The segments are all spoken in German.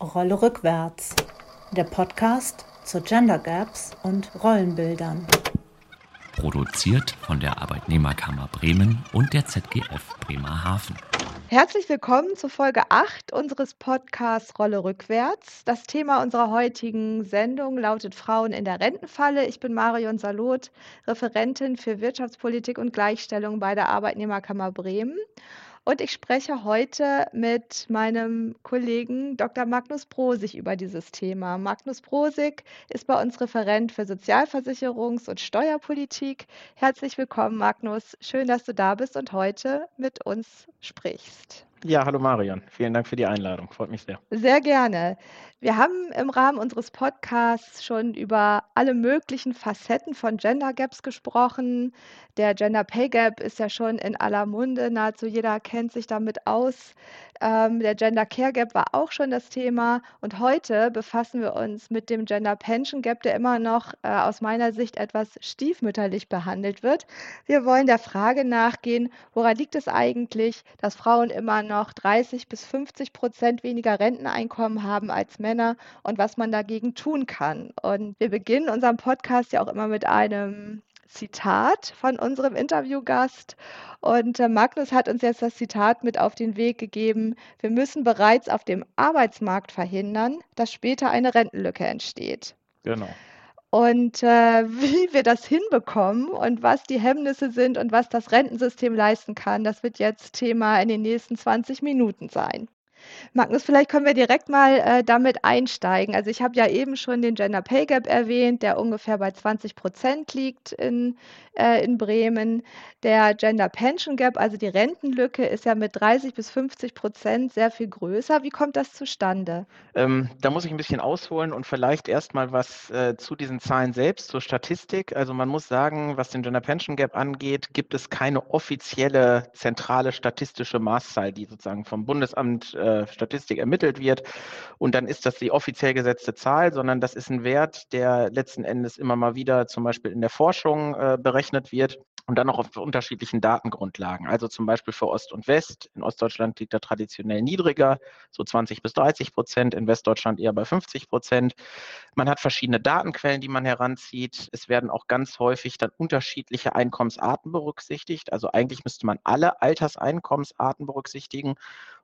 Rolle rückwärts. Der Podcast zu Gender Gaps und Rollenbildern. Produziert von der Arbeitnehmerkammer Bremen und der ZGF Bremerhaven. Herzlich willkommen zu Folge 8 unseres Podcasts Rolle rückwärts. Das Thema unserer heutigen Sendung lautet Frauen in der Rentenfalle. Ich bin Marion Salot, Referentin für Wirtschaftspolitik und Gleichstellung bei der Arbeitnehmerkammer Bremen. Und ich spreche heute mit meinem Kollegen Dr. Magnus Brosig über dieses Thema. Magnus Brosig ist bei uns Referent für Sozialversicherungs- und Steuerpolitik. Herzlich willkommen, Magnus. Schön, dass du da bist und heute mit uns sprichst. Ja, hallo Marion. Vielen Dank für die Einladung. Freut mich sehr. Sehr gerne. Wir haben im Rahmen unseres Podcasts schon über alle möglichen Facetten von Gender Gaps gesprochen. Der Gender Pay Gap ist ja schon in aller Munde. Nahezu jeder kennt sich damit aus. Ähm, der Gender Care Gap war auch schon das Thema. Und heute befassen wir uns mit dem Gender Pension Gap, der immer noch äh, aus meiner Sicht etwas stiefmütterlich behandelt wird. Wir wollen der Frage nachgehen, woran liegt es eigentlich, dass Frauen immer noch 30 bis 50 Prozent weniger Renteneinkommen haben als Männer? Männer und was man dagegen tun kann. Und wir beginnen unseren Podcast ja auch immer mit einem Zitat von unserem Interviewgast. Und äh, Magnus hat uns jetzt das Zitat mit auf den Weg gegeben. Wir müssen bereits auf dem Arbeitsmarkt verhindern, dass später eine Rentenlücke entsteht. Genau. Und äh, wie wir das hinbekommen und was die Hemmnisse sind und was das Rentensystem leisten kann, das wird jetzt Thema in den nächsten 20 Minuten sein. Magnus, vielleicht können wir direkt mal äh, damit einsteigen. Also ich habe ja eben schon den Gender Pay Gap erwähnt, der ungefähr bei 20 Prozent liegt in, äh, in Bremen. Der Gender Pension Gap, also die Rentenlücke, ist ja mit 30 bis 50 Prozent sehr viel größer. Wie kommt das zustande? Ähm, da muss ich ein bisschen ausholen und vielleicht erstmal was äh, zu diesen Zahlen selbst, zur Statistik. Also man muss sagen, was den Gender Pension Gap angeht, gibt es keine offizielle zentrale statistische Maßzahl, die sozusagen vom Bundesamt äh, Statistik ermittelt wird. Und dann ist das die offiziell gesetzte Zahl, sondern das ist ein Wert, der letzten Endes immer mal wieder zum Beispiel in der Forschung äh, berechnet wird und dann auch auf unterschiedlichen Datengrundlagen. Also zum Beispiel für Ost und West. In Ostdeutschland liegt er traditionell niedriger, so 20 bis 30 Prozent, in Westdeutschland eher bei 50 Prozent. Man hat verschiedene Datenquellen, die man heranzieht. Es werden auch ganz häufig dann unterschiedliche Einkommensarten berücksichtigt. Also eigentlich müsste man alle Alterseinkommensarten berücksichtigen.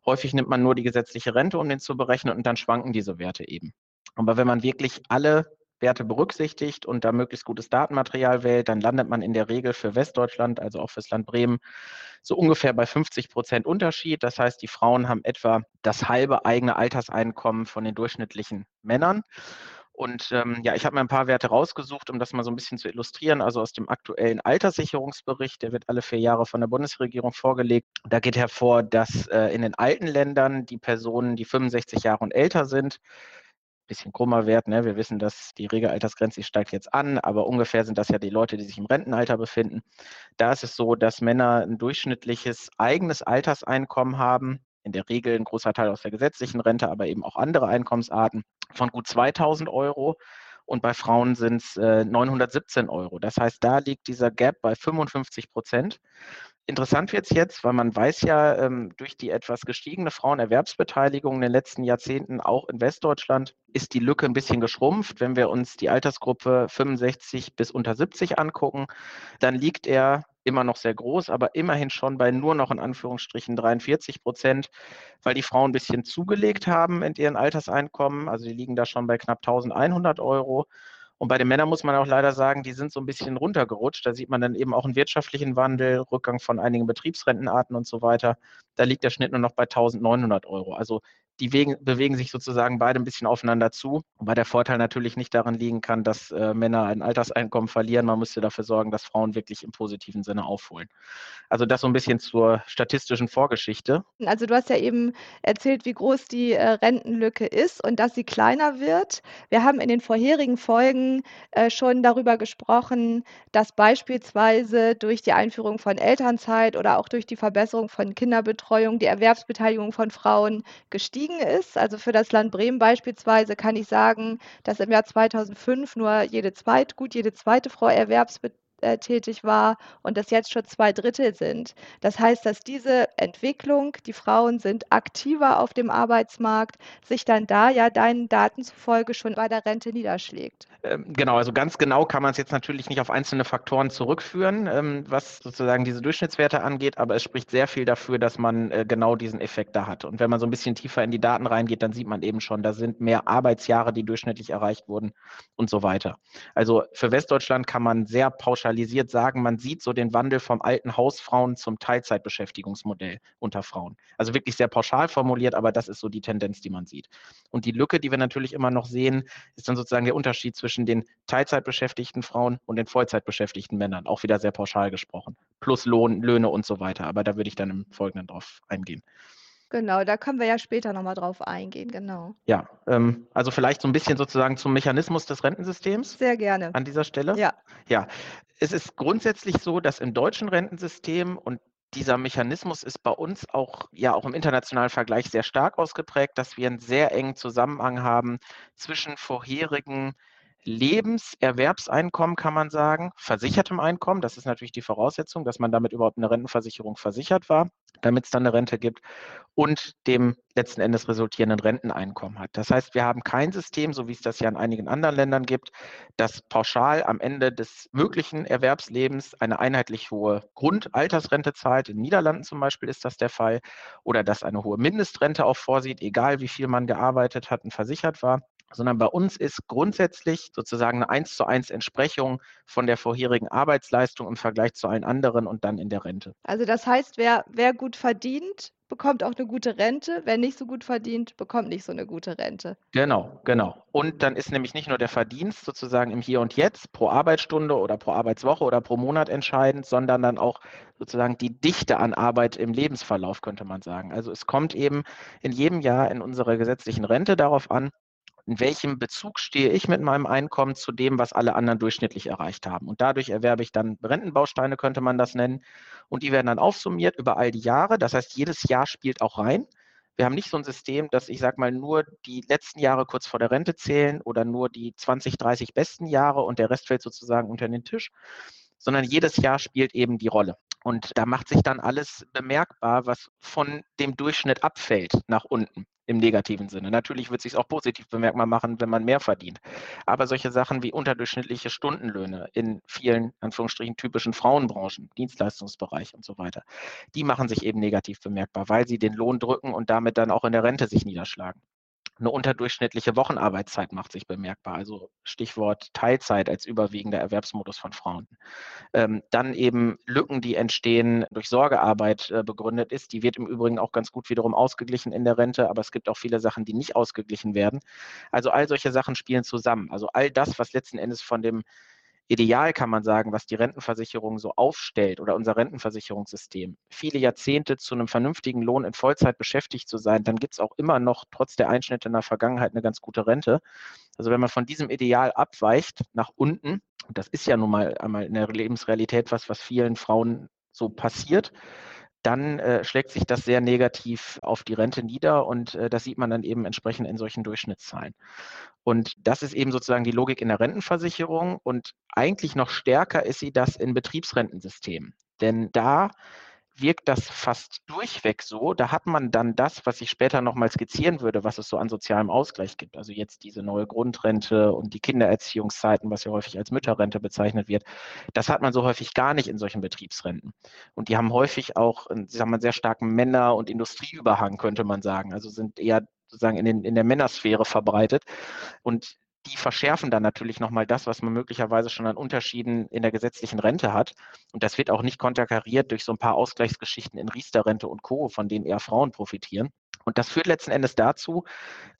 Häufig nimmt man nur die gesetzliche Rente, um den zu berechnen und dann schwanken diese Werte eben. Aber wenn man wirklich alle Werte berücksichtigt und da möglichst gutes Datenmaterial wählt, dann landet man in der Regel für Westdeutschland, also auch fürs Land Bremen, so ungefähr bei 50 Prozent Unterschied. Das heißt, die Frauen haben etwa das halbe eigene Alterseinkommen von den durchschnittlichen Männern. Und ähm, ja, ich habe mir ein paar Werte rausgesucht, um das mal so ein bisschen zu illustrieren. Also aus dem aktuellen Alterssicherungsbericht, der wird alle vier Jahre von der Bundesregierung vorgelegt. Da geht hervor, dass äh, in den alten Ländern die Personen, die 65 Jahre und älter sind, bisschen krummer Wert. Ne? Wir wissen, dass die Regelaltersgrenze steigt jetzt an, aber ungefähr sind das ja die Leute, die sich im Rentenalter befinden. Da ist es so, dass Männer ein durchschnittliches eigenes Alterseinkommen haben, in der Regel ein großer Teil aus der gesetzlichen Rente, aber eben auch andere Einkommensarten von gut 2000 Euro und bei Frauen sind es äh, 917 Euro. Das heißt, da liegt dieser Gap bei 55 Prozent. Interessant wird es jetzt, weil man weiß ja, ähm, durch die etwas gestiegene Frauenerwerbsbeteiligung in den letzten Jahrzehnten, auch in Westdeutschland, ist die Lücke ein bisschen geschrumpft. Wenn wir uns die Altersgruppe 65 bis unter 70 angucken, dann liegt er immer noch sehr groß, aber immerhin schon bei nur noch in Anführungsstrichen 43 Prozent, weil die Frauen ein bisschen zugelegt haben in ihren Alterseinkommen. Also die liegen da schon bei knapp 1100 Euro. Und bei den Männern muss man auch leider sagen, die sind so ein bisschen runtergerutscht. Da sieht man dann eben auch einen wirtschaftlichen Wandel, Rückgang von einigen Betriebsrentenarten und so weiter. Da liegt der Schnitt nur noch bei 1900 Euro. Also die wegen, bewegen sich sozusagen beide ein bisschen aufeinander zu. Wobei der Vorteil natürlich nicht darin liegen kann, dass äh, Männer ein Alterseinkommen verlieren. Man müsste dafür sorgen, dass Frauen wirklich im positiven Sinne aufholen. Also das so ein bisschen zur statistischen Vorgeschichte. Also du hast ja eben erzählt, wie groß die äh, Rentenlücke ist und dass sie kleiner wird. Wir haben in den vorherigen Folgen äh, schon darüber gesprochen, dass beispielsweise durch die Einführung von Elternzeit oder auch durch die Verbesserung von Kinderbetreuung die Erwerbsbeteiligung von Frauen gestiegen gestiegen ist. Also für das Land Bremen beispielsweise kann ich sagen, dass im Jahr 2005 nur jede zweite, gut jede zweite Frau Erwerbsbe äh, tätig war und das jetzt schon zwei Drittel sind. Das heißt, dass diese Entwicklung, die Frauen sind aktiver auf dem Arbeitsmarkt, sich dann da ja deinen Daten zufolge schon bei der Rente niederschlägt. Ähm, genau, also ganz genau kann man es jetzt natürlich nicht auf einzelne Faktoren zurückführen, ähm, was sozusagen diese Durchschnittswerte angeht, aber es spricht sehr viel dafür, dass man äh, genau diesen Effekt da hat. Und wenn man so ein bisschen tiefer in die Daten reingeht, dann sieht man eben schon, da sind mehr Arbeitsjahre, die durchschnittlich erreicht wurden und so weiter. Also für Westdeutschland kann man sehr pauschalisiert sagen, man sieht so den Wandel vom alten Hausfrauen zum Teilzeitbeschäftigungsmodell unter Frauen. Also wirklich sehr pauschal formuliert, aber das ist so die Tendenz, die man sieht. Und die Lücke, die wir natürlich immer noch sehen, ist dann sozusagen der Unterschied zwischen den Teilzeitbeschäftigten Frauen und den Vollzeitbeschäftigten Männern, auch wieder sehr pauschal gesprochen, plus Lohn, Löhne und so weiter. Aber da würde ich dann im Folgenden drauf eingehen. Genau, da können wir ja später nochmal drauf eingehen, genau. Ja, ähm, also vielleicht so ein bisschen sozusagen zum Mechanismus des Rentensystems. Sehr gerne. An dieser Stelle. Ja. Ja, es ist grundsätzlich so, dass im deutschen Rentensystem und dieser Mechanismus ist bei uns auch, ja, auch im internationalen Vergleich sehr stark ausgeprägt, dass wir einen sehr engen Zusammenhang haben zwischen vorherigen Lebenserwerbseinkommen kann man sagen, versichertem Einkommen. Das ist natürlich die Voraussetzung, dass man damit überhaupt eine Rentenversicherung versichert war, damit es dann eine Rente gibt und dem letzten Endes resultierenden Renteneinkommen hat. Das heißt, wir haben kein System, so wie es das ja in einigen anderen Ländern gibt, das pauschal am Ende des möglichen Erwerbslebens eine einheitlich hohe Grundaltersrente zahlt. In den Niederlanden zum Beispiel ist das der Fall. Oder das eine hohe Mindestrente auch vorsieht, egal wie viel man gearbeitet hat und versichert war sondern bei uns ist grundsätzlich sozusagen eine eins zu eins Entsprechung von der vorherigen Arbeitsleistung im Vergleich zu allen anderen und dann in der Rente. Also das heißt, wer, wer gut verdient, bekommt auch eine gute Rente. Wer nicht so gut verdient, bekommt nicht so eine gute Rente. Genau, genau. Und dann ist nämlich nicht nur der Verdienst sozusagen im Hier und Jetzt pro Arbeitsstunde oder pro Arbeitswoche oder pro Monat entscheidend, sondern dann auch sozusagen die Dichte an Arbeit im Lebensverlauf, könnte man sagen. Also es kommt eben in jedem Jahr in unserer gesetzlichen Rente darauf an, in welchem Bezug stehe ich mit meinem Einkommen zu dem, was alle anderen durchschnittlich erreicht haben. Und dadurch erwerbe ich dann Rentenbausteine, könnte man das nennen. Und die werden dann aufsummiert über all die Jahre. Das heißt, jedes Jahr spielt auch rein. Wir haben nicht so ein System, dass ich sage mal nur die letzten Jahre kurz vor der Rente zählen oder nur die 20, 30 besten Jahre und der Rest fällt sozusagen unter den Tisch, sondern jedes Jahr spielt eben die Rolle. Und da macht sich dann alles bemerkbar, was von dem Durchschnitt abfällt nach unten im negativen Sinne. Natürlich wird es sich auch positiv bemerkbar machen, wenn man mehr verdient. Aber solche Sachen wie unterdurchschnittliche Stundenlöhne in vielen, Anführungsstrichen, typischen Frauenbranchen, Dienstleistungsbereich und so weiter, die machen sich eben negativ bemerkbar, weil sie den Lohn drücken und damit dann auch in der Rente sich niederschlagen. Eine unterdurchschnittliche Wochenarbeitszeit macht sich bemerkbar, also Stichwort Teilzeit als überwiegender Erwerbsmodus von Frauen. Ähm, dann eben Lücken, die entstehen durch Sorgearbeit äh, begründet ist. Die wird im Übrigen auch ganz gut wiederum ausgeglichen in der Rente, aber es gibt auch viele Sachen, die nicht ausgeglichen werden. Also all solche Sachen spielen zusammen. Also all das, was letzten Endes von dem ideal, kann man sagen, was die Rentenversicherung so aufstellt oder unser Rentenversicherungssystem, viele Jahrzehnte zu einem vernünftigen Lohn in Vollzeit beschäftigt zu sein, dann gibt es auch immer noch trotz der Einschnitte in der Vergangenheit eine ganz gute Rente. Also wenn man von diesem Ideal abweicht nach unten, das ist ja nun mal einmal in der Lebensrealität was, was vielen Frauen so passiert, dann äh, schlägt sich das sehr negativ auf die Rente nieder und äh, das sieht man dann eben entsprechend in solchen Durchschnittszahlen. Und das ist eben sozusagen die Logik in der Rentenversicherung und eigentlich noch stärker ist sie das in Betriebsrentensystemen. Denn da wirkt das fast durchweg so. Da hat man dann das, was ich später nochmal skizzieren würde, was es so an sozialem Ausgleich gibt. Also jetzt diese neue Grundrente und die Kindererziehungszeiten, was ja häufig als Mütterrente bezeichnet wird. Das hat man so häufig gar nicht in solchen Betriebsrenten. Und die haben häufig auch, sagen wir, sehr starken Männer- und Industrieüberhang, könnte man sagen. Also sind eher sozusagen in, den, in der Männersphäre verbreitet. Und die verschärfen dann natürlich nochmal das, was man möglicherweise schon an Unterschieden in der gesetzlichen Rente hat. Und das wird auch nicht konterkariert durch so ein paar Ausgleichsgeschichten in Riester-Rente und Co., von denen eher Frauen profitieren. Und das führt letzten Endes dazu,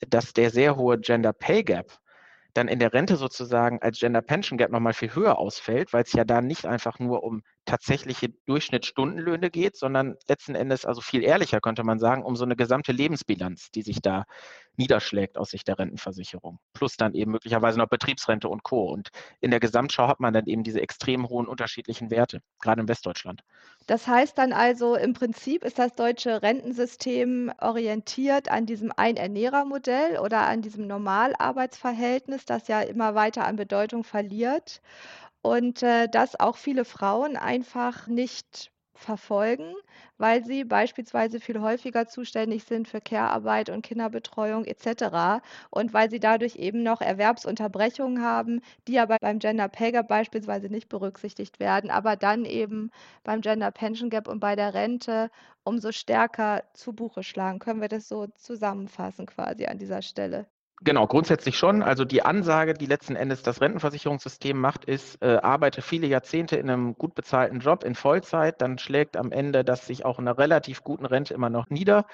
dass der sehr hohe Gender Pay Gap dann in der Rente sozusagen als Gender Pension Gap nochmal viel höher ausfällt, weil es ja da nicht einfach nur um tatsächliche Durchschnittsstundenlöhne geht, sondern letzten Endes, also viel ehrlicher könnte man sagen, um so eine gesamte Lebensbilanz, die sich da niederschlägt aus Sicht der Rentenversicherung. Plus dann eben möglicherweise noch Betriebsrente und Co. Und in der Gesamtschau hat man dann eben diese extrem hohen unterschiedlichen Werte, gerade in Westdeutschland. Das heißt dann also, im Prinzip ist das deutsche Rentensystem orientiert an diesem Einernährermodell oder an diesem Normalarbeitsverhältnis, das ja immer weiter an Bedeutung verliert. und, äh, das auch viele Frauen einfach nicht verfolgen, weil sie beispielsweise viel häufiger zuständig sind für Care-Arbeit und Kinderbetreuung et cetera und weil sie dadurch eben noch Erwerbsunterbrechungen haben, die aber beim Gender Pay Gap beispielsweise nicht berücksichtigt werden, aber dann eben beim Gender Pension Gap und bei der Rente umso stärker zu Buche schlagen. Können wir das so zusammenfassen quasi an dieser Stelle? Genau, grundsätzlich schon. Also die Ansage, die letzten Endes das Rentenversicherungssystem macht, ist, äh, arbeite viele Jahrzehnte in einem gut bezahlten Job in Vollzeit, dann schlägt am Ende das sich auch in einer relativ guten Rente immer noch nieder.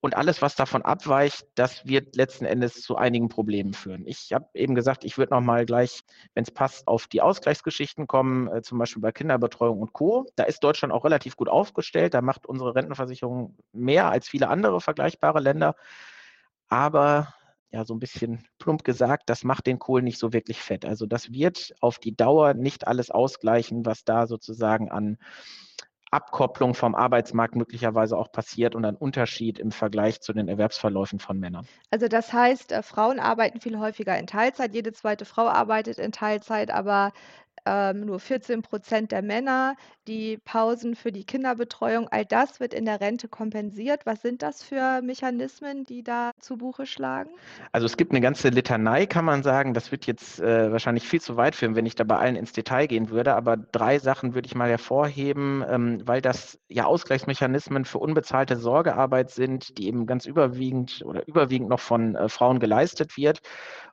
Und alles, was davon abweicht, das wird letzten Endes zu einigen Problemen führen. Ich habe eben gesagt, ich würde noch mal gleich, wenn es passt, auf die Ausgleichsgeschichten kommen, äh, zum Beispiel bei Kinderbetreuung und Co. Da ist Deutschland auch relativ gut aufgestellt. Da macht unsere Rentenversicherung mehr als viele andere vergleichbare Länder. Aber ja, so ein bisschen plump gesagt, das macht den Kohl nicht so wirklich fett. Also das wird auf die Dauer nicht alles ausgleichen, was da sozusagen an Abkopplung vom Arbeitsmarkt möglicherweise auch passiert und ein Unterschied im Vergleich zu den Erwerbsverläufen von Männern. Also das heißt, äh, Frauen arbeiten viel häufiger in Teilzeit. Jede zweite Frau arbeitet in Teilzeit, aber ähm, nur 14 Prozent der Männer, die Pausen für die Kinderbetreuung, all das wird in der Rente kompensiert. Was sind das für Mechanismen, die da zu Buche schlagen? Also es gibt eine ganze Litanei, kann man sagen. Das wird jetzt äh, wahrscheinlich viel zu weit führen, wenn ich da bei allen ins Detail gehen würde. Aber drei Sachen würde ich mal hervorheben, ähm, weil das ja Ausgleichsmechanismen für unbezahlte Sorgearbeit sind, die eben ganz überwiegend oder überwiegend noch von äh, Frauen geleistet wird.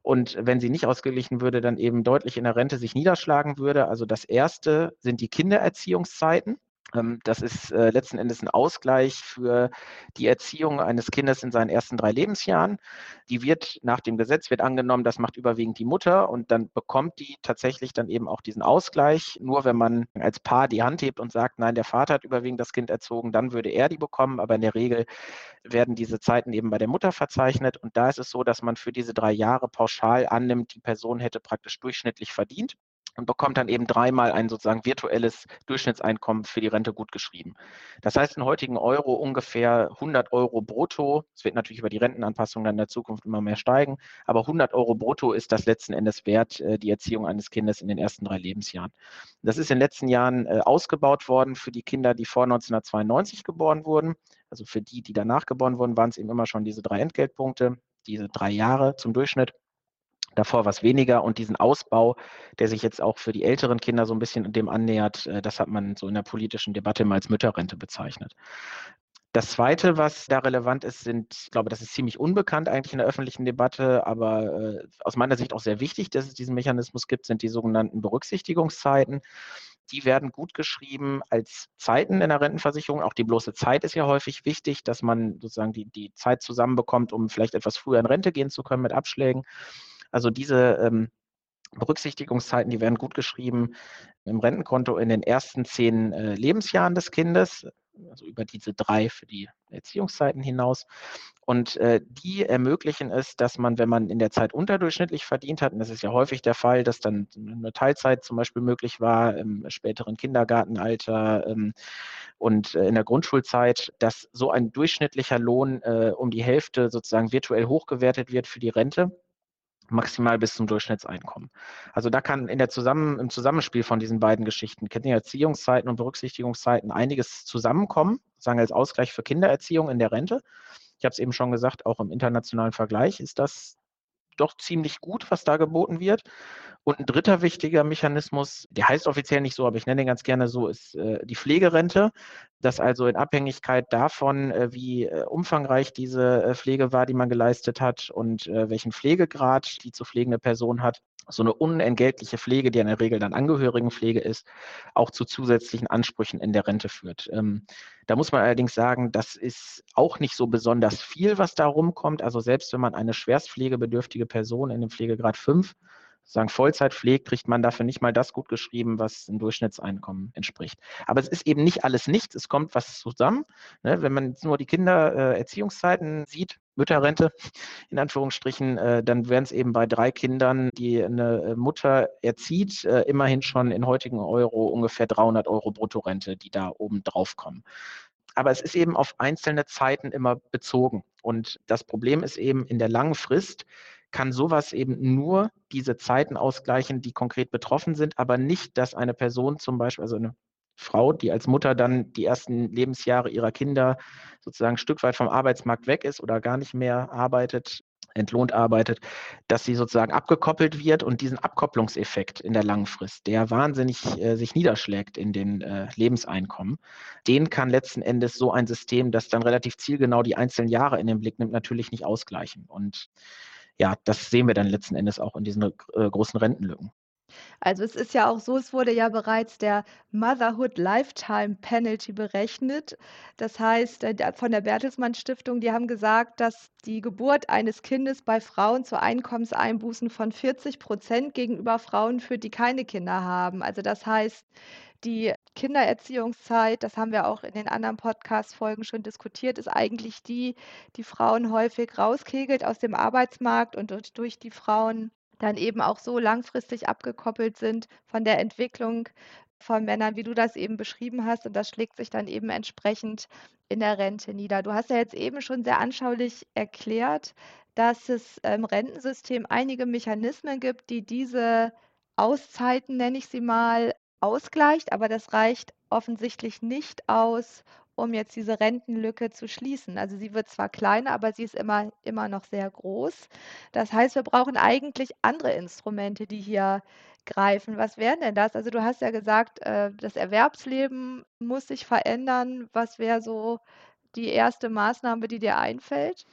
Und wenn sie nicht ausgeglichen würde, dann eben deutlich in der Rente sich niederschlagen würde. Also das erste sind die Kindererziehungszeiten. Ähm, das ist äh, letzten Endes ein Ausgleich für die Erziehung eines Kindes in seinen ersten drei Lebensjahren. Die wird nach dem Gesetz wird angenommen, das macht überwiegend die Mutter und dann bekommt die tatsächlich dann eben auch diesen Ausgleich. Nur wenn man als Paar die Hand hebt und sagt, nein, der Vater hat überwiegend das Kind erzogen, dann würde er die bekommen. Aber in der Regel werden diese Zeiten eben bei der Mutter verzeichnet und da ist es so, dass man für diese drei Jahre pauschal annimmt, die Person hätte praktisch durchschnittlich verdient und bekommt dann eben dreimal ein sozusagen virtuelles Durchschnittseinkommen für die Rente gut geschrieben. Das heißt in heutigen Euro ungefähr 100 Euro brutto. Es wird natürlich über die Rentenanpassung dann in der Zukunft immer mehr steigen, aber 100 Euro brutto ist das letzten Endes wert, äh, die Erziehung eines Kindes in den ersten drei Lebensjahren. Das ist in den letzten Jahren äh, ausgebaut worden für die Kinder, die vor 1992 geboren wurden. Also für die, die danach geboren wurden, waren es eben immer schon diese drei Entgeltpunkte, diese drei Jahre zum Durchschnitt davor was weniger und diesen Ausbau, der sich jetzt auch für die älteren Kinder so ein bisschen dem annähert, äh, das hat man so in der politischen Debatte mal als Mütterrente bezeichnet. Das Zweite, was da relevant ist, sind, ich glaube, das ist ziemlich unbekannt eigentlich in der öffentlichen Debatte, aber äh, aus meiner Sicht auch sehr wichtig, dass es diesen Mechanismus gibt, sind die sogenannten Berücksichtigungszeiten. Die werden gut geschrieben als Zeiten in der Rentenversicherung. Auch die bloße Zeit ist ja häufig wichtig, dass man sozusagen die, die Zeit zusammenbekommt, um vielleicht etwas früher in Rente gehen zu können mit Abschlägen. Also diese ähm, Berücksichtigungszeiten, die werden gut geschrieben im Rentenkonto in den ersten zehn äh, Lebensjahren des Kindes, also über diese drei für die Erziehungszeiten hinaus. Und äh, die ermöglichen es, dass man, wenn man in der Zeit unterdurchschnittlich verdient hat, und das ist ja häufig der Fall, dass dann eine Teilzeit zum Beispiel möglich war im späteren Kindergartenalter ähm, und äh, in der Grundschulzeit, dass so ein durchschnittlicher Lohn äh, um die Hälfte sozusagen virtuell hochgewertet wird für die Rente maximal bis zum Durchschnittseinkommen. Also da kann in der Zusammen, im Zusammenspiel von diesen beiden Geschichten, Kindererziehungszeiten und Berücksichtigungszeiten, einiges zusammenkommen, sagen als Ausgleich für Kindererziehung in der Rente. Ich habe es eben schon gesagt, auch im internationalen Vergleich ist das doch ziemlich gut, was da geboten wird. Und ein dritter wichtiger Mechanismus, der heißt offiziell nicht so, aber ich nenne ihn ganz gerne so, ist äh, die Pflegerente. Das also in Abhängigkeit davon, äh, wie äh, umfangreich diese äh, Pflege war, die man geleistet hat und äh, welchen Pflegegrad die zu pflegende Person hat, so eine unentgeltliche Pflege, die in der Regel dann Angehörigenpflege ist, auch zu zusätzlichen Ansprüchen in der Rente führt. Ähm, da muss man allerdings sagen, das ist auch nicht so besonders viel, was da rumkommt. Also selbst wenn man eine schwerstpflegebedürftige Person in dem Pflegegrad 5 sagen Vollzeit pflegt, kriegt man dafür nicht mal das gut geschrieben, was ein Durchschnittseinkommen entspricht. Aber es ist eben nicht alles nichts, es kommt was zusammen. Ne? Wenn man nur die Kindererziehungszeiten äh, sieht, Mütterrente in Anführungsstrichen, äh, dann wären es eben bei drei Kindern, die eine äh, Mutter erzieht, äh, immerhin schon in heutigen Euro ungefähr 300 Euro Bruttorente, die da oben drauf kommen. Aber es ist eben auf einzelne Zeiten immer bezogen. Und das Problem ist eben, in der langen Frist kann sowas eben nur diese Zeiten ausgleichen, die konkret betroffen sind, aber nicht, dass eine Person zum Beispiel, also eine Frau, die als Mutter dann die ersten Lebensjahre ihrer Kinder sozusagen ein Stück weit vom Arbeitsmarkt weg ist oder gar nicht mehr arbeitet, entlohnt arbeitet, dass sie sozusagen abgekoppelt wird und diesen Abkopplungseffekt in der langen Frist, der wahnsinnig äh, sich niederschlägt in den äh, Lebenseinkommen, den kann letzten Endes so ein System, das dann relativ zielgenau die einzelnen Jahre in den Blick nimmt, natürlich nicht ausgleichen. Und ja, das sehen wir dann letzten Endes auch in diesen äh, großen Rentenlücken. Also es ist ja auch so, es wurde ja bereits der Motherhood Lifetime Penalty berechnet. Das heißt, äh, von der Bertelsmann Stiftung, die haben gesagt, dass die Geburt eines Kindes bei Frauen zu Einkommenseinbußen von 40 Prozent gegenüber Frauen führt, die keine Kinder haben. Also das heißt, die Kindererziehungszeit, das haben wir auch in den anderen Podcast-Folgen schon diskutiert, ist eigentlich die, die Frauen häufig rauskegelt aus dem Arbeitsmarkt und durch die Frauen dann eben auch so langfristig abgekoppelt sind von der Entwicklung von Männern, wie du das eben beschrieben hast. Und das schlägt sich dann eben entsprechend in der Rente nieder. Du hast ja jetzt eben schon sehr anschaulich erklärt, dass es im Rentensystem einige Mechanismen gibt, die diese Auszeiten, nenne ich sie mal, ausgleicht. Aber das reicht offensichtlich nicht aus, um jetzt diese Rentenlücke zu schließen. Also sie wird zwar kleiner, aber sie ist immer, immer noch sehr groß. Das heißt, wir brauchen eigentlich andere Instrumente, die hier greifen. Was wären denn das? Also du hast ja gesagt, äh, das Erwerbsleben muss sich verändern. Was wäre so die erste Maßnahme, die dir einfällt?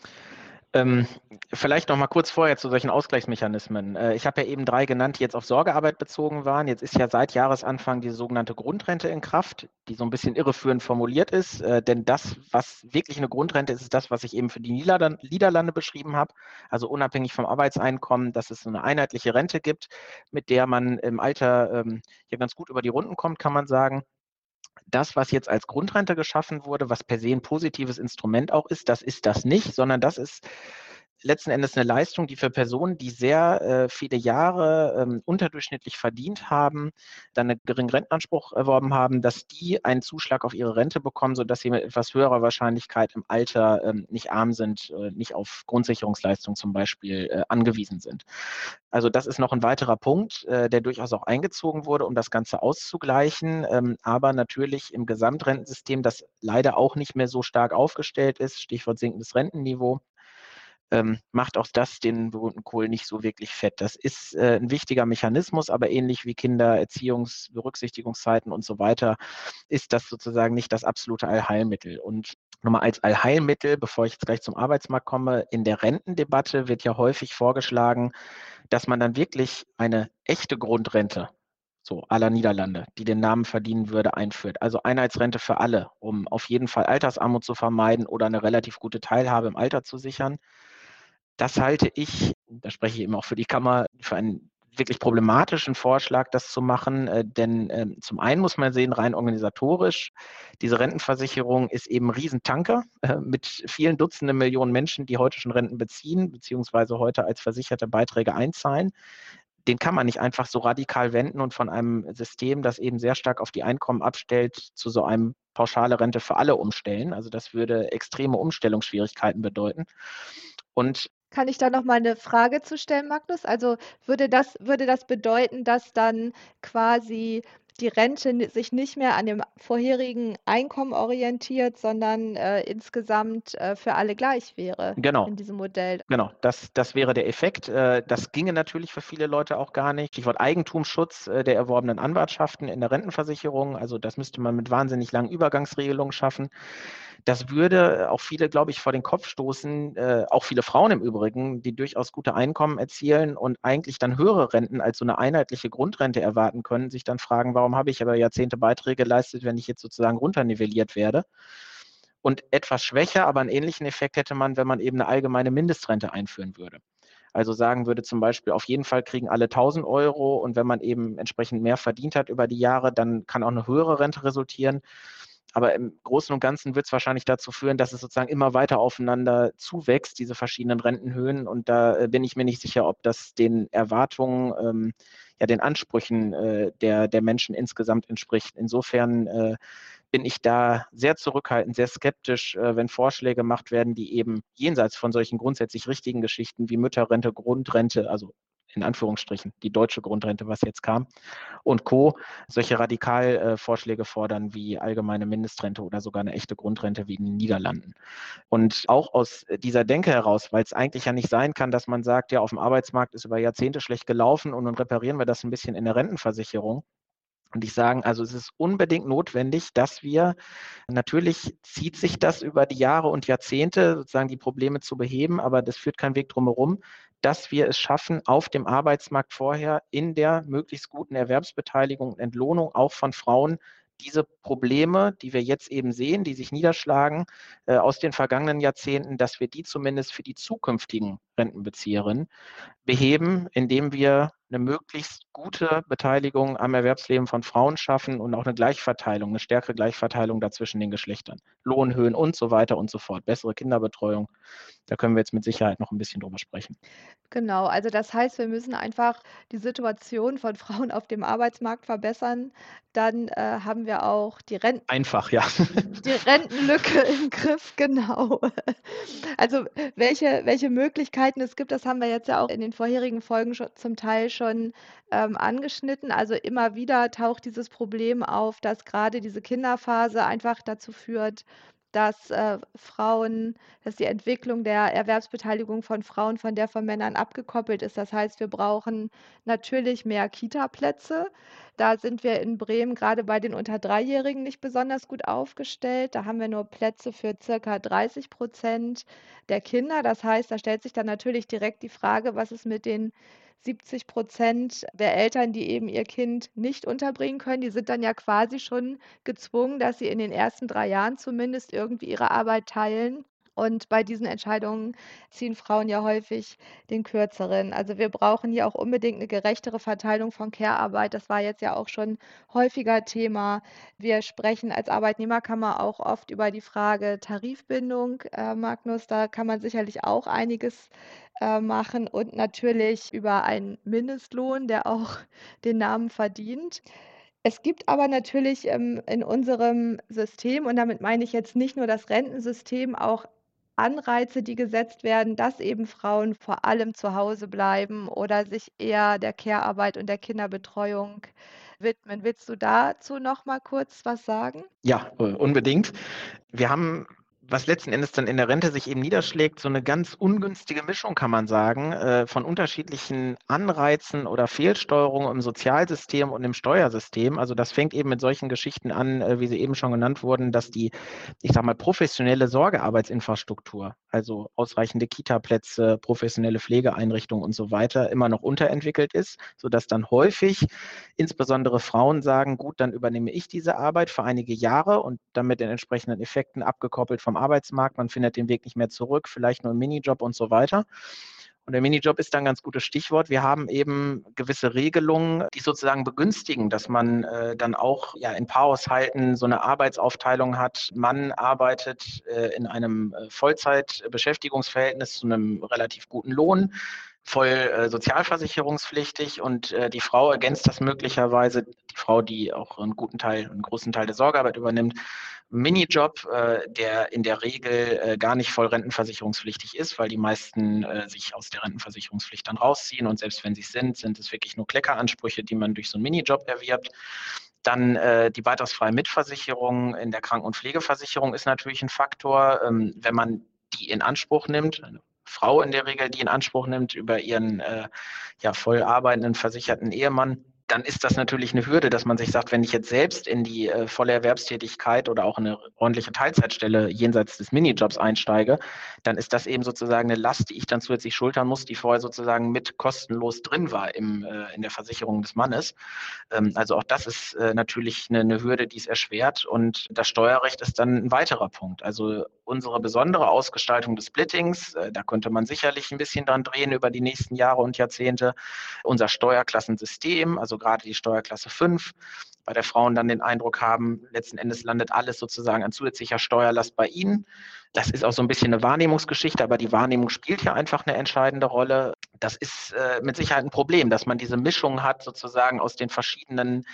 Ähm, vielleicht noch mal kurz vorher zu solchen Ausgleichsmechanismen. Äh, ich habe ja eben drei genannt, die jetzt auf Sorgearbeit bezogen waren. Jetzt ist ja seit Jahresanfang die sogenannte Grundrente in Kraft, die so ein bisschen irreführend formuliert ist. Äh, denn das, was wirklich eine Grundrente ist, ist das, was ich eben für die Niederlande beschrieben habe. Also unabhängig vom Arbeitseinkommen, dass es eine einheitliche Rente gibt, mit der man im Alter ähm, hier ganz gut über die Runden kommt, kann man sagen das, was jetzt als Grundrente geschaffen wurde, was per se ein positives Instrument auch ist, das ist das nicht, sondern das ist letzten Endes eine Leistung, die für Personen, die sehr äh, viele Jahre ähm, unterdurchschnittlich verdient haben, dann einen geringen Rentenanspruch erworben haben, dass die einen Zuschlag auf ihre Rente bekommen, sodass sie mit etwas höherer Wahrscheinlichkeit im Alter ähm, nicht arm sind, äh, nicht auf Grundsicherungsleistung zum Beispiel äh, angewiesen sind. Also das ist noch ein weiterer Punkt, äh, der durchaus auch eingezogen wurde, um das Ganze auszugleichen, ähm, aber natürlich im Gesamtrentensystem, das leider auch nicht mehr so stark aufgestellt ist, Stichwort sinkendes Rentenniveau, ähm, macht auch das den berühmten Kohl nicht so wirklich fett. Das ist äh, ein wichtiger Mechanismus, aber ähnlich wie Kinder, Erziehungs-, Berücksichtigungszeiten und so weiter, ist das sozusagen nicht das absolute Allheilmittel. Und nochmal als Allheilmittel, bevor ich jetzt gleich zum Arbeitsmarkt komme, in der Rentendebatte wird ja häufig vorgeschlagen, dass man dann wirklich eine echte Grundrente so aller Niederlande, die den Namen verdienen würde, einführt. Also Einheitsrente für alle, um auf jeden Fall Altersarmut zu vermeiden oder eine relativ gute Teilhabe im Alter zu sichern. Das halte ich, da spreche ich eben auch für die Kammer, für einen wirklich problematischen Vorschlag, das zu machen. Äh, denn äh, zum einen muss man sehen, rein organisatorisch, diese Rentenversicherung ist eben ein Riesentanker äh, mit vielen Dutzenden Millionen Menschen, die heute schon Renten beziehen, beziehungsweise heute als versicherte Beiträge einzahlen. Den kann man nicht einfach so radikal wenden und von einem System, das eben sehr stark auf die Einkommen abstellt, zu so einem pauschale Rente für alle umstellen. Also das würde extreme Umstellungsschwierigkeiten bedeuten. Und kann ich da noch mal eine Frage zu stellen, Magnus? Also würde das, würde das bedeuten, dass dann quasi die Rente sich nicht mehr an dem vorherigen Einkommen orientiert, sondern äh, insgesamt äh, für alle gleich wäre genau. in diesem Modell. Genau, das, das wäre der Effekt. Äh, das ginge natürlich für viele Leute auch gar nicht. Stichwort Eigentumsschutz äh, der erworbenen Anwartschaften in der Rentenversicherung. Also das müsste man mit wahnsinnig langen Übergangsregelungen schaffen. Das würde auch viele, glaube ich, vor den Kopf stoßen, äh, auch viele Frauen im Übrigen, die durchaus gute Einkommen erzielen und eigentlich dann höhere Renten als so eine einheitliche Grundrente erwarten können, sich dann fragen, warum habe ich aber Jahrzehnte Beiträge geleistet, wenn ich jetzt sozusagen runternivelliert werde. Und etwas schwächer, aber einen ähnlichen Effekt hätte man, wenn man eben eine allgemeine Mindestrente einführen würde. Also sagen würde zum Beispiel, auf jeden Fall kriegen alle 1000 Euro und wenn man eben entsprechend mehr verdient hat über die Jahre, dann kann auch eine höhere Rente resultieren. Aber im Großen und Ganzen wird es wahrscheinlich dazu führen, dass es sozusagen immer weiter aufeinander zuwächst, diese verschiedenen Rentenhöhen. Und da äh, bin ich mir nicht sicher, ob das den Erwartungen, ähm, ja, den Ansprüchen äh, der, der Menschen insgesamt entspricht. Insofern äh, bin ich da sehr zurückhaltend, sehr skeptisch, äh, wenn Vorschläge gemacht werden, die eben jenseits von solchen grundsätzlich richtigen Geschichten wie Mütterrente, Grundrente, also in Anführungsstrichen die deutsche Grundrente, was jetzt kam, und Co. solche Radikalvorschläge fordern wie allgemeine Mindestrente oder sogar eine echte Grundrente wie in den Niederlanden. Und auch aus dieser Denke heraus, weil es eigentlich ja nicht sein kann, dass man sagt, ja, auf dem Arbeitsmarkt ist über Jahrzehnte schlecht gelaufen und nun reparieren wir das ein bisschen in der Rentenversicherung, und ich sagen, also es ist unbedingt notwendig, dass wir, natürlich zieht sich das über die Jahre und Jahrzehnte, sozusagen die Probleme zu beheben, aber das führt kein Weg drumherum, dass wir es schaffen, auf dem Arbeitsmarkt vorher in der möglichst guten Erwerbsbeteiligung und Entlohnung auch von Frauen diese Probleme, die wir jetzt eben sehen, die sich niederschlagen äh, aus den vergangenen Jahrzehnten, dass wir die zumindest für die zukünftigen Rentenbezieherinnen beheben, indem wir eine möglichst gute Beteiligung am Erwerbsleben von Frauen schaffen und auch eine Gleichverteilung, eine stärkere Gleichverteilung dazwischen den Geschlechtern. Lohnhöhen und so weiter und so fort. Bessere Kinderbetreuung. Da können wir jetzt mit Sicherheit noch ein bisschen drüber sprechen. Genau, also das heißt, wir müssen einfach die Situation von Frauen auf dem Arbeitsmarkt verbessern. Dann äh, haben wir auch die Renten. Einfach, ja. Die Rentenlücke im Griff, genau. Also welche, welche Möglichkeiten es gibt, das haben wir jetzt ja auch in den vorherigen Folgen schon, zum Teil schon ähm, angeschnitten. Also immer wieder taucht dieses Problem auf, dass gerade diese Kinderphase einfach dazu führt, dass äh, Frauen, dass die Entwicklung der Erwerbsbeteiligung von Frauen von der von Männern abgekoppelt ist. Das heißt, wir brauchen natürlich mehr Kita-Plätze. Da sind wir in Bremen gerade bei den unter Dreijährigen nicht besonders gut aufgestellt. Da haben wir nur Plätze für circa 30 Prozent der Kinder. Das heißt, da stellt sich dann natürlich direkt die Frage, was ist mit den 70 Prozent der Eltern, die eben ihr Kind nicht unterbringen können, die sind dann ja quasi schon gezwungen, dass sie in den ersten drei Jahren zumindest irgendwie ihre Arbeit teilen. Und bei diesen Entscheidungen ziehen Frauen ja häufig den kürzeren. Also wir brauchen hier auch unbedingt eine gerechtere Verteilung von Care-Arbeit. Das war jetzt ja auch schon häufiger Thema. Wir sprechen als Arbeitnehmerkammer auch oft über die Frage Tarifbindung, äh, Magnus. Da kann man sicherlich auch einiges äh, machen und natürlich über einen Mindestlohn, der auch den Namen verdient. Es gibt aber natürlich ähm, in unserem System, und damit meine ich jetzt nicht nur das Rentensystem, auch Anreize, die gesetzt werden, dass eben Frauen vor allem zu Hause bleiben oder sich eher der Care-Arbeit und der Kinderbetreuung widmen. Willst du dazu noch mal kurz was sagen? Ja, äh, unbedingt. Wir haben was letzten Endes dann in der Rente sich eben niederschlägt, so eine ganz ungünstige Mischung, kann man sagen, äh, von unterschiedlichen Anreizen oder Fehlsteuerungen im Sozialsystem und im Steuersystem. Also das fängt eben mit solchen Geschichten an, äh, wie sie eben schon genannt wurden, dass die, ich sag mal, professionelle Sorgearbeitsinfrastruktur, also ausreichende Kita-Plätze, professionelle Pflegeeinrichtungen und so weiter, immer noch unterentwickelt ist, sodass dann häufig insbesondere Frauen sagen, gut, dann übernehme ich diese Arbeit für einige Jahre und dann mit den entsprechenden Effekten abgekoppelt vom Arbeitsmarkt, man findet den Weg nicht mehr zurück, vielleicht nur im Minijob und so weiter. Und der Minijob ist dann ein ganz gutes Stichwort. Wir haben eben gewisse Regelungen, die sozusagen begünstigen, dass man äh, dann auch ja, in Paarhaushalten so eine Arbeitsaufteilung hat. Mann arbeitet äh, in einem äh, Vollzeitbeschäftigungsverhältnis zu einem relativ guten Lohn voll äh, sozialversicherungspflichtig und äh, die Frau ergänzt das möglicherweise, die Frau, die auch einen guten Teil, einen großen Teil der Sorgearbeit übernimmt, Minijob, äh, der in der Regel äh, gar nicht voll rentenversicherungspflichtig ist, weil die meisten äh, sich aus der Rentenversicherungspflicht dann rausziehen und selbst wenn sie es sind, sind es wirklich nur Kleckeransprüche, die man durch so einen Minijob erwirbt. Dann äh, die beitragsfreie Mitversicherung in der Kranken- und Pflegeversicherung ist natürlich ein Faktor. Ähm, wenn man die in Anspruch nimmt, Frau in der Regel, die in Anspruch nimmt über ihren äh, ja, voll arbeitenden, versicherten Ehemann, dann ist das natürlich eine Hürde, dass man sich sagt, wenn ich jetzt selbst in die äh, volle Erwerbstätigkeit oder auch eine ordentliche Teilzeitstelle jenseits des Minijobs einsteige, dann ist das eben sozusagen eine Last, die ich dann zusätzlich schultern muss, die vorher sozusagen mit kostenlos drin war im, äh, in der Versicherung des Mannes. Ähm, also auch das ist äh, natürlich eine, eine Hürde, die es erschwert. Und das Steuerrecht ist dann ein weiterer Punkt. Also unsere besondere Ausgestaltung des Splittings, äh, da könnte man sicherlich ein bisschen dran drehen über die nächsten Jahre und Jahrzehnte. Unser Steuerklassensystem, also gerade die Steuerklasse 5, bei der Frauen dann den Eindruck haben, letzten Endes landet alles sozusagen an zusätzlicher Steuerlast bei ihnen. Das ist auch so ein bisschen eine Wahrnehmungsgeschichte, aber die Wahrnehmung spielt ja einfach eine entscheidende Rolle. Das ist äh, mit Sicherheit ein Problem, dass man diese Mischung hat sozusagen aus den verschiedenen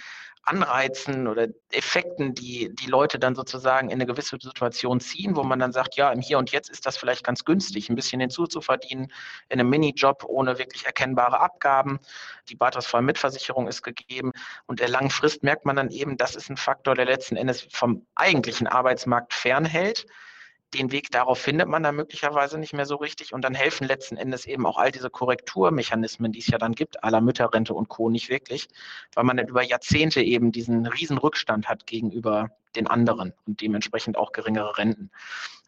Anreizen oder Effekten, die die Leute dann sozusagen in eine gewisse Situation ziehen, wo man dann sagt, ja, im Hier und Jetzt ist das vielleicht ganz günstig, ein bisschen hinzuzuverdienen in einem Minijob ohne wirklich erkennbare Abgaben. Die beitragsfreie Mitversicherung ist gegeben und der langen Frist merkt man dann eben, das ist ein Faktor, der letzten Endes vom eigentlichen Arbeitsmarkt fernhält den Weg darauf findet man dann möglicherweise nicht mehr so richtig und dann helfen letzten Endes eben auch all diese Korrekturmechanismen, die es ja dann gibt, aller Mütterrente und Co. nicht wirklich, weil man dann über Jahrzehnte eben diesen riesen Rückstand hat gegenüber den anderen und dementsprechend auch geringere Renten.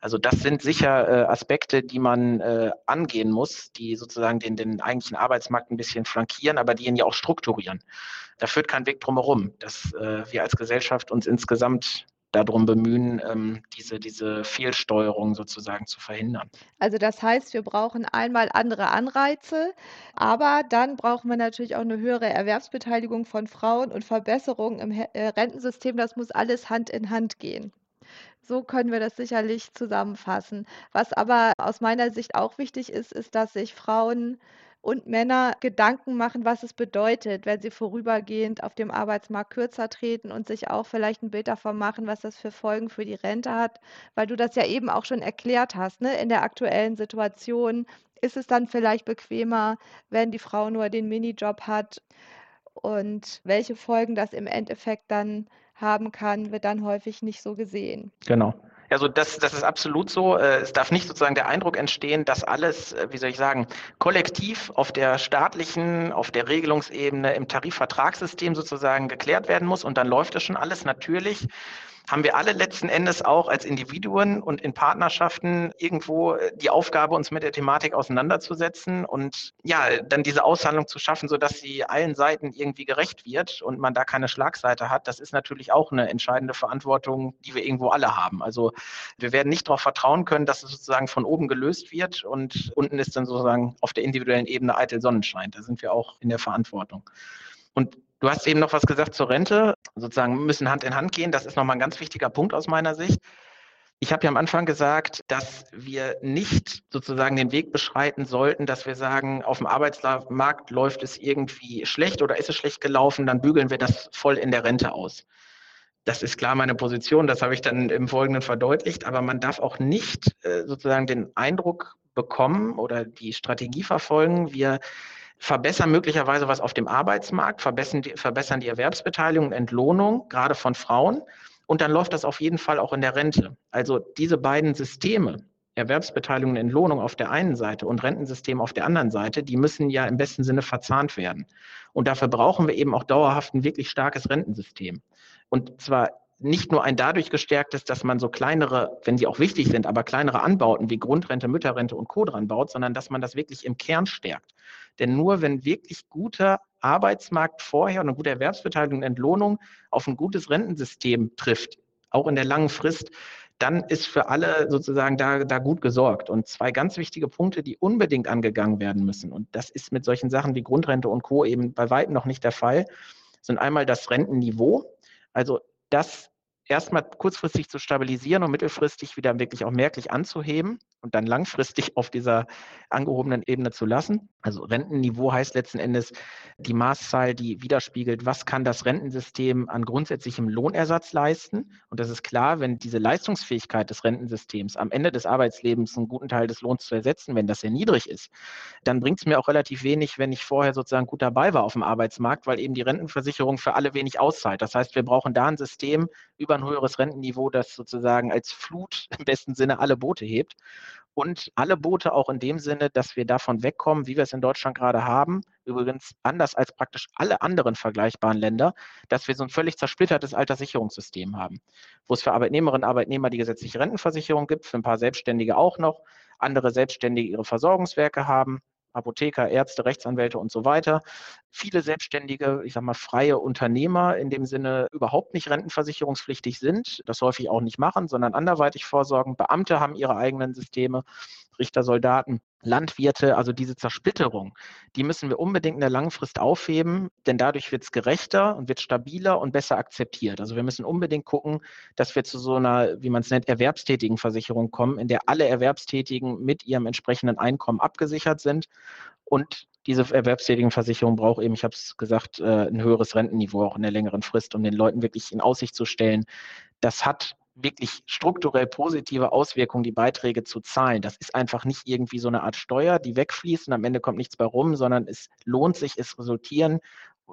Also das sind sicher äh, Aspekte, die man äh, angehen muss, die sozusagen den, den eigentlichen Arbeitsmarkt ein bisschen flankieren, aber die ihn ja auch strukturieren. Da führt kein Weg drumherum, dass äh, wir als Gesellschaft uns insgesamt darum bemühen, ähm, diese, diese Fehlsteuerung sozusagen zu verhindern. Also das heißt, wir brauchen einmal andere Anreize, aber dann brauchen wir natürlich auch eine höhere Erwerbsbeteiligung von Frauen und Verbesserungen im äh, Rentensystem. Das muss alles Hand in Hand gehen. So können wir das sicherlich zusammenfassen. Was aber aus meiner Sicht auch wichtig ist, ist, dass sich Frauen und Männer Gedanken machen, was es bedeutet, wenn sie vorübergehend auf dem Arbeitsmarkt kürzer treten und sich auch vielleicht ein Bild davon machen, was das für Folgen für die Rente hat, weil du das ja eben auch schon erklärt hast, ne? In der aktuellen Situation ist es dann vielleicht bequemer, wenn die Frau nur den Minijob hat und welche Folgen das im Endeffekt dann haben kann, wird dann häufig nicht so gesehen. Genau. Also das, das ist absolut so. Äh, es darf nicht sozusagen der Eindruck entstehen, dass alles, äh, wie soll ich sagen, kollektiv auf der staatlichen, auf der Regelungsebene, im Tarifvertragssystem sozusagen geklärt werden muss und dann läuft es schon alles. Natürlich haben wir alle letzten Endes auch als Individuen und in Partnerschaften irgendwo äh, die Aufgabe, uns mit der Thematik auseinanderzusetzen und ja, dann diese Aushandlung zu schaffen, sodass sie allen Seiten irgendwie gerecht wird und man da keine Schlagseite hat. Das ist natürlich auch eine entscheidende Verantwortung, die wir irgendwo alle haben. Also wir werden nicht darauf vertrauen können, dass es sozusagen von oben gelöst wird und unten ist dann sozusagen auf der individuellen Ebene eitel Sonnenschein. Da sind wir auch in der Verantwortung. Und Du hast eben noch was gesagt zur Rente. Sozusagen müssen Hand in Hand gehen. Das ist nochmal ein ganz wichtiger Punkt aus meiner Sicht. Ich habe ja am Anfang gesagt, dass wir nicht sozusagen den Weg beschreiten sollten, dass wir sagen, auf dem Arbeitsmarkt läuft es irgendwie schlecht oder ist es schlecht gelaufen, dann bügeln wir das voll in der Rente aus. Das ist klar meine Position, das habe ich dann im Folgenden verdeutlicht, aber man darf auch nicht äh, sozusagen den Eindruck bekommen oder die Strategie verfolgen, wir verbessern möglicherweise was auf dem Arbeitsmarkt, verbessern die, verbessern die Erwerbsbeteiligung und Entlohnung, gerade von Frauen. Und dann läuft das auf jeden Fall auch in der Rente. Also diese beiden Systeme, Erwerbsbeteiligung und Entlohnung auf der einen Seite und Rentensystem auf der anderen Seite, die müssen ja im besten Sinne verzahnt werden. Und dafür brauchen wir eben auch dauerhaft ein wirklich starkes Rentensystem. Und zwar nicht nur ein dadurch gestärktes, dass man so kleinere, wenn sie auch wichtig sind, aber kleinere Anbauten wie Grundrente, Mütterrente und Co. dran baut, sondern dass man das wirklich im Kern stärkt. Denn nur wenn wirklich guter Arbeitsmarkt vorher und eine gute Erwerbsbeteiligung und Entlohnung auf ein gutes Rentensystem trifft, auch in der langen Frist, dann ist für alle sozusagen da, da gut gesorgt. Und zwei ganz wichtige Punkte, die unbedingt angegangen werden müssen, und das ist mit solchen Sachen wie Grundrente und Co. eben bei weitem noch nicht der Fall, sind einmal das Rentenniveau. Also das erstmal kurzfristig zu stabilisieren und mittelfristig wieder wirklich auch merklich anzuheben und dann langfristig auf dieser angehobenen Ebene zu lassen. Also Rentenniveau heißt letzten Endes die Maßzahl, die widerspiegelt, was kann das Rentensystem an grundsätzlichem Lohnersatz leisten. Und das ist klar, wenn diese Leistungsfähigkeit des Rentensystems am Ende des Arbeitslebens einen guten Teil des Lohns zu ersetzen, wenn das sehr niedrig ist, dann bringt es mir auch relativ wenig, wenn ich vorher sozusagen gut dabei war auf dem Arbeitsmarkt, weil eben die Rentenversicherung für alle wenig auszahlt. Das heißt, wir brauchen da ein System über ein höheres Rentenniveau, das sozusagen als Flut im besten Sinne alle Boote hebt. Und alle Boote auch in dem Sinne, dass wir davon wegkommen, wie wir es in Deutschland gerade haben, übrigens anders als praktisch alle anderen vergleichbaren Länder, dass wir so ein völlig zersplittertes Alterssicherungssystem haben, wo es für Arbeitnehmerinnen und Arbeitnehmer die gesetzliche Rentenversicherung gibt, für ein paar Selbstständige auch noch, andere Selbstständige ihre Versorgungswerke haben, Apotheker, Ärzte, Rechtsanwälte und so weiter. Viele selbstständige, ich sage mal, freie Unternehmer in dem Sinne überhaupt nicht rentenversicherungspflichtig sind, das häufig auch nicht machen, sondern anderweitig vorsorgen. Beamte haben ihre eigenen Systeme, Richter, Soldaten. Landwirte, also diese Zersplitterung, die müssen wir unbedingt in der Langfrist aufheben, denn dadurch wird es gerechter und wird stabiler und besser akzeptiert. Also wir müssen unbedingt gucken, dass wir zu so einer, wie man es nennt, erwerbstätigen Versicherung kommen, in der alle Erwerbstätigen mit ihrem entsprechenden Einkommen abgesichert sind und diese Erwerbstätigenversicherung braucht eben, ich habe es gesagt, äh, ein höheres Rentenniveau auch in der längeren Frist, um den Leuten wirklich in Aussicht zu stellen. Das hat wirklich strukturell positive Auswirkungen, die Beiträge zu zahlen. Das ist einfach nicht irgendwie so eine Art Steuer, die wegfließt und am Ende kommt nichts bei rum, sondern es lohnt sich, es resultieren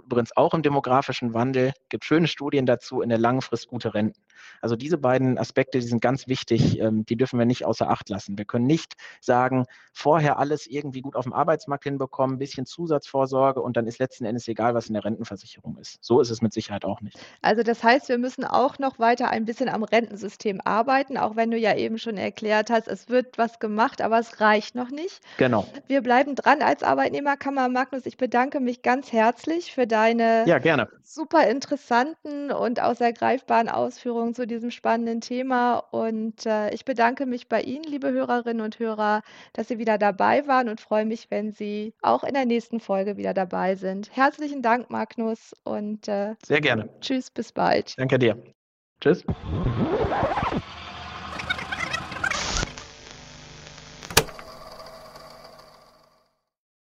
übrigens auch im demografischen Wandel, gibt schöne Studien dazu, in der langen Frist gute Renten. Also diese beiden Aspekte, die sind ganz wichtig, ähm, die dürfen wir nicht außer Acht lassen. Wir können nicht sagen, vorher alles irgendwie gut auf dem Arbeitsmarkt hinbekommen, ein bisschen Zusatzvorsorge und dann ist letzten Endes egal, was in der Rentenversicherung ist. So ist es mit Sicherheit auch nicht. Also das heißt, wir müssen auch noch weiter ein bisschen am Rentensystem arbeiten, auch wenn du ja eben schon erklärt hast, es wird was gemacht, aber es reicht noch nicht. Genau. Wir bleiben dran als Arbeitnehmerkammer. Magnus, ich bedanke mich ganz herzlich für deine ja, super interessanten und auch sehr Ausführungen zu diesem spannenden Thema. Und äh, ich bedanke mich bei Ihnen, liebe Hörerinnen und Hörer, dass Sie wieder dabei waren und freue mich, wenn Sie auch in der nächsten Folge wieder dabei sind. Herzlichen Dank, Magnus, und äh, sehr gerne. Tschüss, bis bald. Danke dir. Tschüss.